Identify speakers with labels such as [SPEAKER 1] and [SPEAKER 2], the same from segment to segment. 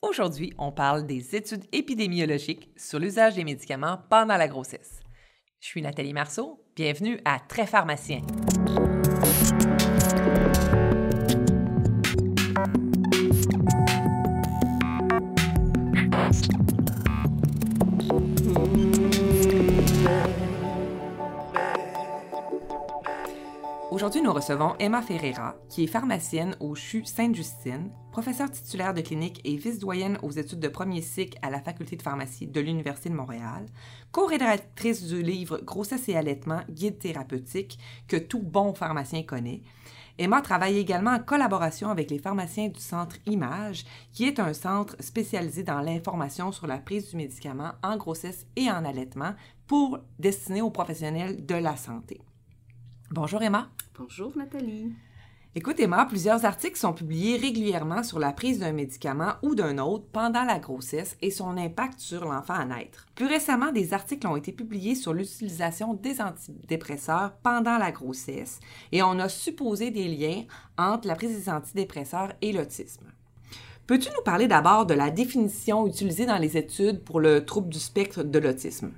[SPEAKER 1] Aujourd'hui, on parle des études épidémiologiques sur l'usage des médicaments pendant la grossesse. Je suis Nathalie Marceau, bienvenue à Très pharmacien. Aujourd'hui, nous recevons Emma Ferreira, qui est pharmacienne au CHU Sainte-Justine, professeure titulaire de clinique et vice-doyenne aux études de premier cycle à la Faculté de pharmacie de l'Université de Montréal, co-rédactrice du livre Grossesse et allaitement, guide thérapeutique que tout bon pharmacien connaît. Emma travaille également en collaboration avec les pharmaciens du Centre Image, qui est un centre spécialisé dans l'information sur la prise du médicament en grossesse et en allaitement pour destiné aux professionnels de la santé. Bonjour Emma.
[SPEAKER 2] Bonjour Nathalie.
[SPEAKER 1] Écoute Emma, plusieurs articles sont publiés régulièrement sur la prise d'un médicament ou d'un autre pendant la grossesse et son impact sur l'enfant à naître. Plus récemment, des articles ont été publiés sur l'utilisation des antidépresseurs pendant la grossesse et on a supposé des liens entre la prise des antidépresseurs et l'autisme. Peux-tu nous parler d'abord de la définition utilisée dans les études pour le trouble du spectre de l'autisme?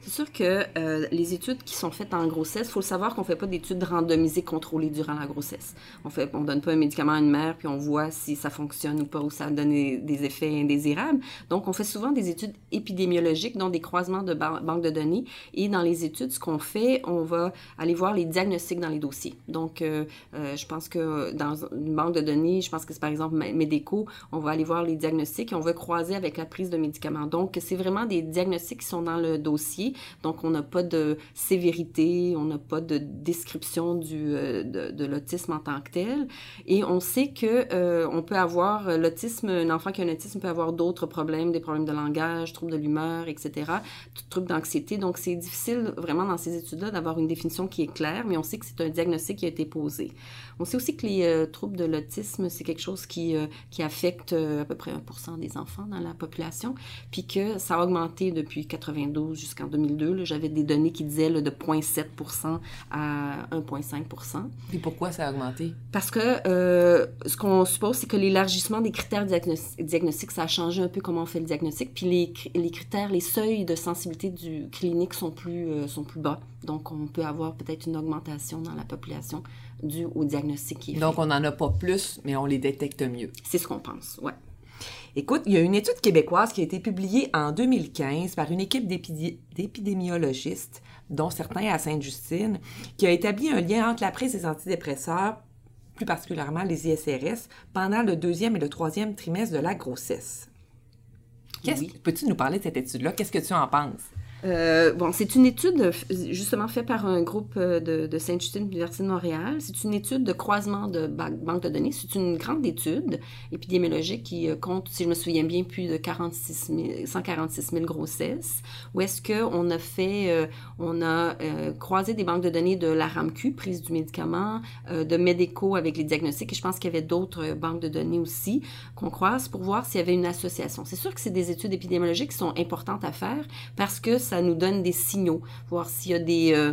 [SPEAKER 2] C'est sûr que euh, les études qui sont faites en grossesse, il faut savoir qu'on ne fait pas d'études randomisées contrôlées durant la grossesse. On ne on donne pas un médicament à une mère puis on voit si ça fonctionne ou pas ou ça donne des effets indésirables. Donc, on fait souvent des études épidémiologiques, dont des croisements de banques de données. Et dans les études, ce qu'on fait, on va aller voir les diagnostics dans les dossiers. Donc, euh, euh, je pense que dans une banque de données, je pense que c'est par exemple Medeco, on va aller voir les diagnostics et on va croiser avec la prise de médicaments. Donc, c'est vraiment des diagnostics qui sont dans le dossier donc, on n'a pas de sévérité, on n'a pas de description du, euh, de, l'autisme en tant que tel. Et on sait que euh, on peut avoir euh, l'autisme, un enfant qui a un autisme peut avoir d'autres problèmes, des problèmes de langage, troubles de l'humeur, etc., troubles d'anxiété. Donc, c'est difficile vraiment dans ces études-là d'avoir une définition qui est claire, mais on sait que c'est un diagnostic qui a été posé. On sait aussi que les troubles de l'autisme, c'est quelque chose qui, qui affecte à peu près 1% des enfants dans la population, puis que ça a augmenté depuis 92 jusqu'en 2002. J'avais des données qui disaient de 0,7% à 1,5
[SPEAKER 1] Et pourquoi ça a augmenté?
[SPEAKER 2] Parce que euh, ce qu'on suppose, c'est que l'élargissement des critères diagnostiques, ça a changé un peu comment on fait le diagnostic. Puis les, les critères, les seuils de sensibilité du clinique sont plus, euh, sont plus bas. Donc, on peut avoir peut-être une augmentation dans la population due au diagnostic qui est
[SPEAKER 1] Donc, on n'en a pas plus, mais on les détecte mieux.
[SPEAKER 2] C'est ce qu'on pense, ouais.
[SPEAKER 1] Écoute, il y a une étude québécoise qui a été publiée en 2015 par une équipe d'épidémiologistes, dont certains à Sainte-Justine, qui a établi un lien entre la prise des antidépresseurs, plus particulièrement les ISRS, pendant le deuxième et le troisième trimestre de la grossesse. Peux-tu nous parler de cette étude-là? Qu'est-ce que tu en penses?
[SPEAKER 2] Euh, bon, c'est une étude justement faite par un groupe euh, de, de Sainte-Justine, l'Université de Montréal. C'est une étude de croisement de banques de données. C'est une grande étude épidémiologique qui euh, compte, si je me souviens bien, plus de 46 146 000 grossesses. Où est-ce qu'on a fait, on a croisé des banques de données de la RAMQ, prise du médicament, de Medeco avec les diagnostics. Et je pense qu'il y avait d'autres banques de données aussi qu'on croise pour voir s'il y avait une association. C'est sûr que c'est des études épidémiologiques qui sont importantes à faire parce que ça nous donne des signaux, voir s'il y a des... Euh,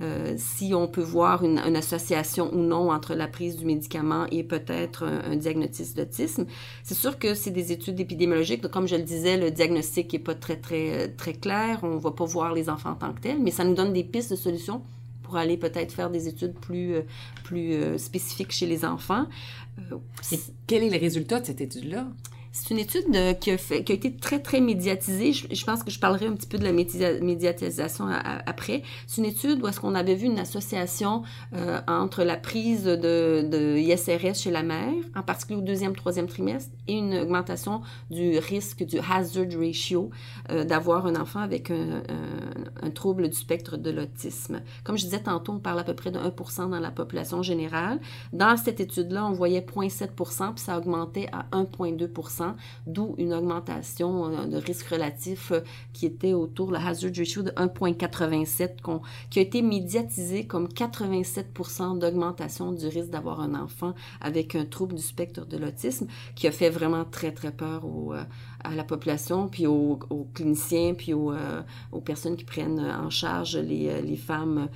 [SPEAKER 2] euh, si on peut voir une, association ou non entre la prise du médicament et peut-être un, diagnostic d'autisme. C'est sûr que c'est des études épidémiologiques. comme je le disais, le diagnostic n'est pas très, très, très clair. On ne va pas voir les enfants en tant que tels, mais ça nous donne des pistes de solutions pour aller peut-être faire des études plus, euh, plus spécifiques chez les enfants.
[SPEAKER 1] quel est le résultat de cette étude-là?
[SPEAKER 2] C'est une étude qui, a été très, très médiatisée. Je, pense que je parlerai un petit peu de la médiatisation après. C'est une étude où est-ce qu'on avait vu une association euh, entre la prise de, de, ISRS chez la mère, en particulier au deuxième, troisième trimestre, et une augmentation du risque, du hazard ratio euh, d'avoir un enfant avec un, un, trouble du spectre de l'autisme. Comme je disais tantôt, on parle à peu près de 1% dans la population générale. Dans cette étude-là, on voyait 0,7% puis ça augmentait à 1,2 d'où une augmentation euh, de risque relatif euh, qui était autour, le hazard ratio de 1,87, qui a été médiatisé comme 87 d'augmentation du risque d'avoir un enfant avec un trouble du spectre de l'autisme, qui a fait vraiment très, très peur euh, à la population, puis aux, cliniciens, puis aux, personnes qui prennent en charge les femmes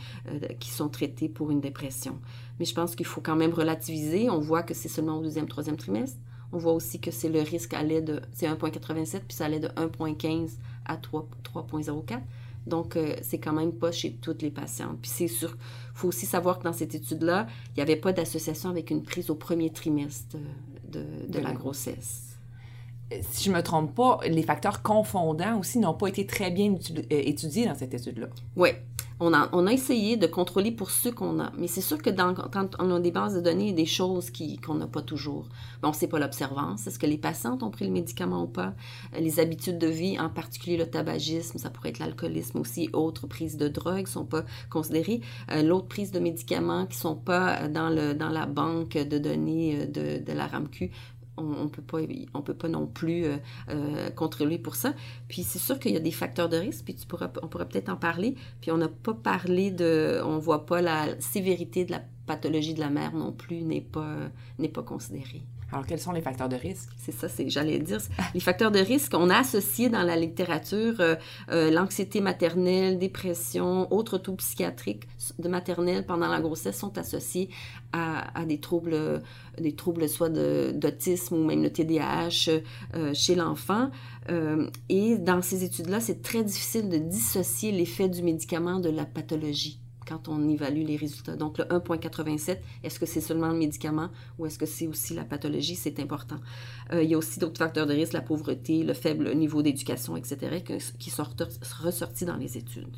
[SPEAKER 2] qui sont traitées pour une dépression. Mais je pense qu'il faut quand même relativiser. On voit que c'est seulement au deuxième, troisième trimestre On voit aussi que c'est le risque allait de, c'est 1,87, puis ça allait de 1,15 à 3,04. Donc, euh, c'est quand même pas chez toutes les patientes. Puis c'est sûr, faut aussi savoir que dans cette étude-là, il n'y avait pas d'association avec une prise au premier trimestre de, de la grossesse
[SPEAKER 1] si je me trompe pas, les facteurs confondants aussi n'ont pas été très bien euh, étudiés dans cette étude-là.
[SPEAKER 2] Oui. On a, on a essayé de contrôler pour ceux qu'on a. Mais c'est sûr que dans, quand on a des bases de données, il y a des choses qu'on n'a pas toujours. on ne sait pas l'observance. Est-ce que les patientes ont pris le médicament ou pas? Les habitudes de vie, en particulier le tabagisme, ça pourrait être l'alcoolisme aussi, autres prises de drogue ne sont pas considérées. Euh, l'autre prise de médicaments qui ne sont pas dans, le, dans la banque de données euh, de, de la RAMQ on ne peut, pas, non plus euh, euh, contrôler pour ça. Puis c'est sûr qu'il y a des facteurs de risque, puis tu pourras, on pourrait peut-être en parler. Puis on n'a pas parlé de, on voit pas la sévérité de la pathologie de la mère non plus n'est pas, n'est pas considérée.
[SPEAKER 1] Alors, quels sont les facteurs de risque?
[SPEAKER 2] C'est ça, c'est, j'allais dire. Les facteurs de risque, on a associé dans la littérature euh, euh, l'anxiété maternelle, dépression, autres troubles psychiatriques de maternelle pendant la grossesse sont associés à, des troubles, des troubles soit d'autisme ou même le TDAH euh, chez l'enfant. et dans ces études-là, c'est très difficile de dissocier l'effet du médicament de la pathologie quand on évalue les résultats. Donc, le 1,87, est-ce que c'est seulement le médicament ou est-ce que c'est aussi la pathologie? C'est important. Euh, il y a aussi d'autres facteurs de risque, la pauvreté, le faible niveau d'éducation, etc., qui sont ressortis dans les études.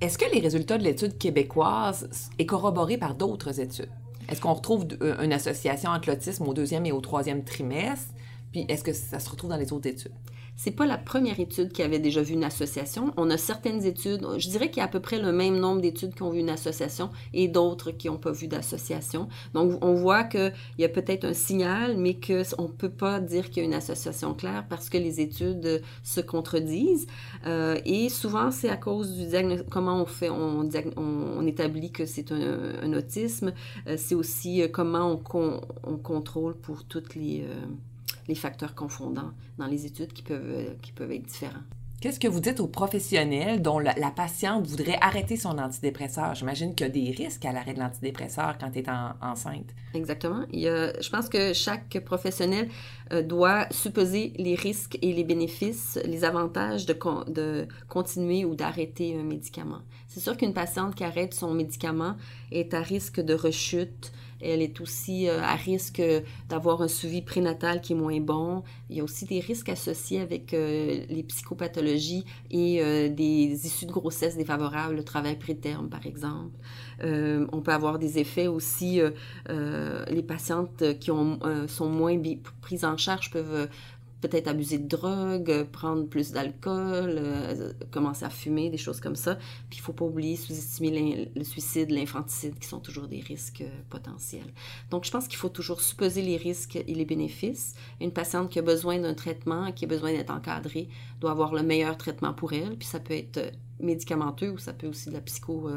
[SPEAKER 1] Est-ce que les résultats de l'étude québécoise est corroborés par d'autres études? Est-ce qu'on retrouve euh, une association entre l'autisme au deuxième et au troisième trimestre? Puis est-ce que ça se retrouve dans les autres études?
[SPEAKER 2] C'est pas la première étude qui avait déjà vu une association. On a certaines études, je dirais qu'il y a à peu près le même nombre d'études qui ont vu une association et d'autres qui n'ont pas vu d'association. Donc, on voit qu'il y a peut-être un signal, mais qu'on ne peut pas dire qu'il y a une association claire parce que les études se contredisent. Euh, et souvent, c'est à cause du diagnostic, comment on fait, on, établit que c'est un, autisme. Euh, c'est aussi euh, comment on, contrôle pour toutes les les facteurs confondants dans les études qui peuvent, euh, qui peuvent être différents.
[SPEAKER 1] Qu'est-ce que vous dites aux professionnels dont la, patiente voudrait arrêter son antidépresseur? J'imagine qu'il y a des risques à l'arrêt de l'antidépresseur quand tu es enceinte.
[SPEAKER 2] Exactement. Il y a, je pense que chaque professionnel euh, doit supposer les risques et les bénéfices, les avantages de, de continuer ou d'arrêter un médicament. C'est sûr qu'une patiente qui arrête son médicament est à risque de rechute, elle est aussi euh, à risque d'avoir un suivi prénatal qui est moins bon. Il y a aussi des risques associés avec euh, les psychopathologies et euh, des issues de grossesse défavorables, le travail préterme par exemple. on peut avoir des effets aussi, les patientes qui ont, sont moins prises en charge peuvent peut-être abuser de drogue, prendre plus d'alcool, euh, commencer à fumer, des choses comme ça. Puis il faut pas oublier, sous-estimer le suicide, l'infanticide, qui sont toujours des risques euh, potentiels. Donc je pense qu'il faut toujours supposer les risques et les bénéfices. Une patiente qui a besoin d'un traitement, qui a besoin d'être encadrée, doit avoir le meilleur traitement pour elle. Puis ça peut être euh, médicamenteux ou ça peut aussi de la, psycho,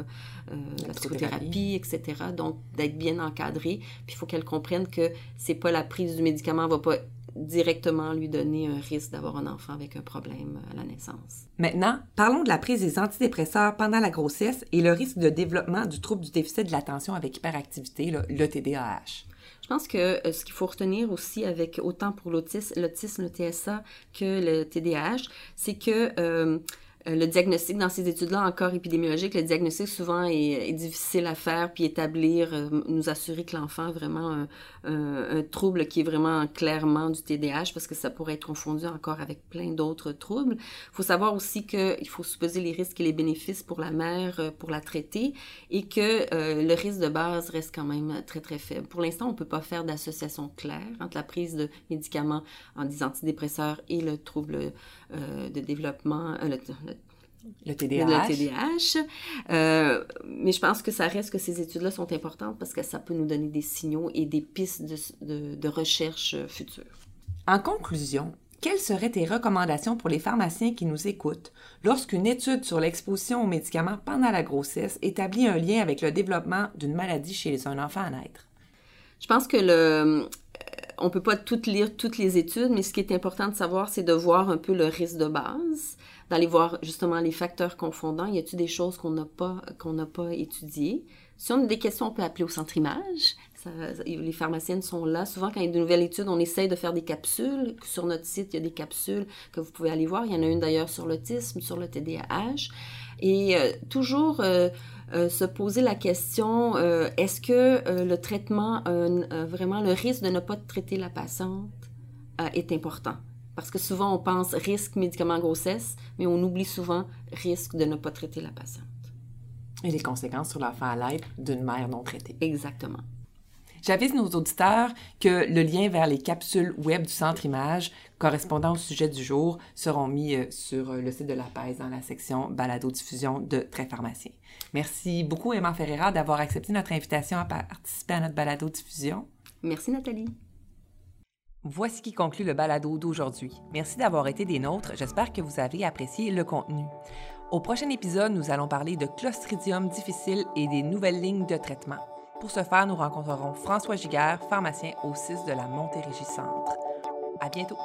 [SPEAKER 2] la, psychothérapie, etc. Donc, d'être bien encadrée. Puis il faut qu'elle comprenne que c'est pas la prise du médicament va pas directement lui donner un risque d'avoir un enfant avec un problème à la naissance.
[SPEAKER 1] Maintenant, parlons de la prise des antidépresseurs pendant la grossesse et le risque de développement du trouble du déficit de l'attention avec hyperactivité, le, TDAH.
[SPEAKER 2] Je pense que euh, ce qu'il faut retenir aussi avec autant pour l'autisme, l'autisme, le TSA que le TDAH, c'est que euh, euh, le diagnostic dans ces études-là encore épidémiologiques, le diagnostic souvent est, difficile à faire puis établir, euh, nous assurer que l'enfant a vraiment un, un, trouble qui est vraiment clairement du TDAH parce que ça pourrait être confondu encore avec plein d'autres troubles. Il faut savoir aussi qu'il faut supposer les risques et les bénéfices pour la mère euh, pour la traiter et que le risque de base reste quand même très très faible. Pour l'instant, on peut pas faire d'association claire entre la prise de médicaments en des antidépresseurs et le trouble de développement,
[SPEAKER 1] TDAH.
[SPEAKER 2] Le TDAH. Euh, mais je pense que ça reste que ces études-là sont importantes parce que ça peut nous donner des signaux et des pistes de, de, recherche futures.
[SPEAKER 1] En conclusion, quelles seraient tes recommandations pour les pharmaciens qui nous écoutent lorsqu'une étude sur l'exposition aux médicaments pendant la grossesse établit un lien avec le développement d'une maladie chez un enfant à naître?
[SPEAKER 2] Je pense que le, on peut pas toutes lire toutes les études, mais ce qui est important de savoir, c'est de voir un peu le risque de base, d'aller voir justement les facteurs confondants. Y a-t-il des choses qu'on n'a pas qu'on n'a pas étudiées? Si on a des questions, on peut appeler au centre image. les pharmaciennes sont là. Souvent, quand il y a de nouvelles études, on essaye de faire des capsules. Sur notre site, il y a des capsules que vous pouvez aller voir. Il y en a une d'ailleurs sur l'autisme, sur le TDAH. Et euh, toujours euh, euh, se poser la question, est-ce que le traitement, vraiment le risque de ne pas traiter la patiente est important? Parce que souvent, on pense risque médicament grossesse, mais on oublie souvent risque de ne pas traiter la patiente.
[SPEAKER 1] Et les conséquences sur l'enfant à l'aide d'une mère non traitée.
[SPEAKER 2] Exactement.
[SPEAKER 1] J'avise nos auditeurs que le lien vers les capsules web du Centre Image correspondant au sujet du jour seront mis euh, sur euh, le site de la PAIS dans la section balado-diffusion de Très Pharmacien. Merci beaucoup, Emma Ferreira, d'avoir accepté notre invitation à participer à notre balado-diffusion.
[SPEAKER 2] Merci, Nathalie.
[SPEAKER 1] Voici qui conclut le balado d'aujourd'hui. Merci d'avoir été des nôtres. J'espère que vous avez apprécié le contenu. Au prochain épisode, nous allons parler de Clostridium difficile et des nouvelles lignes de traitement. Pour ce faire, nous rencontrerons François Giguère, pharmacien au 6 de la Montérégie Centre. À bientôt!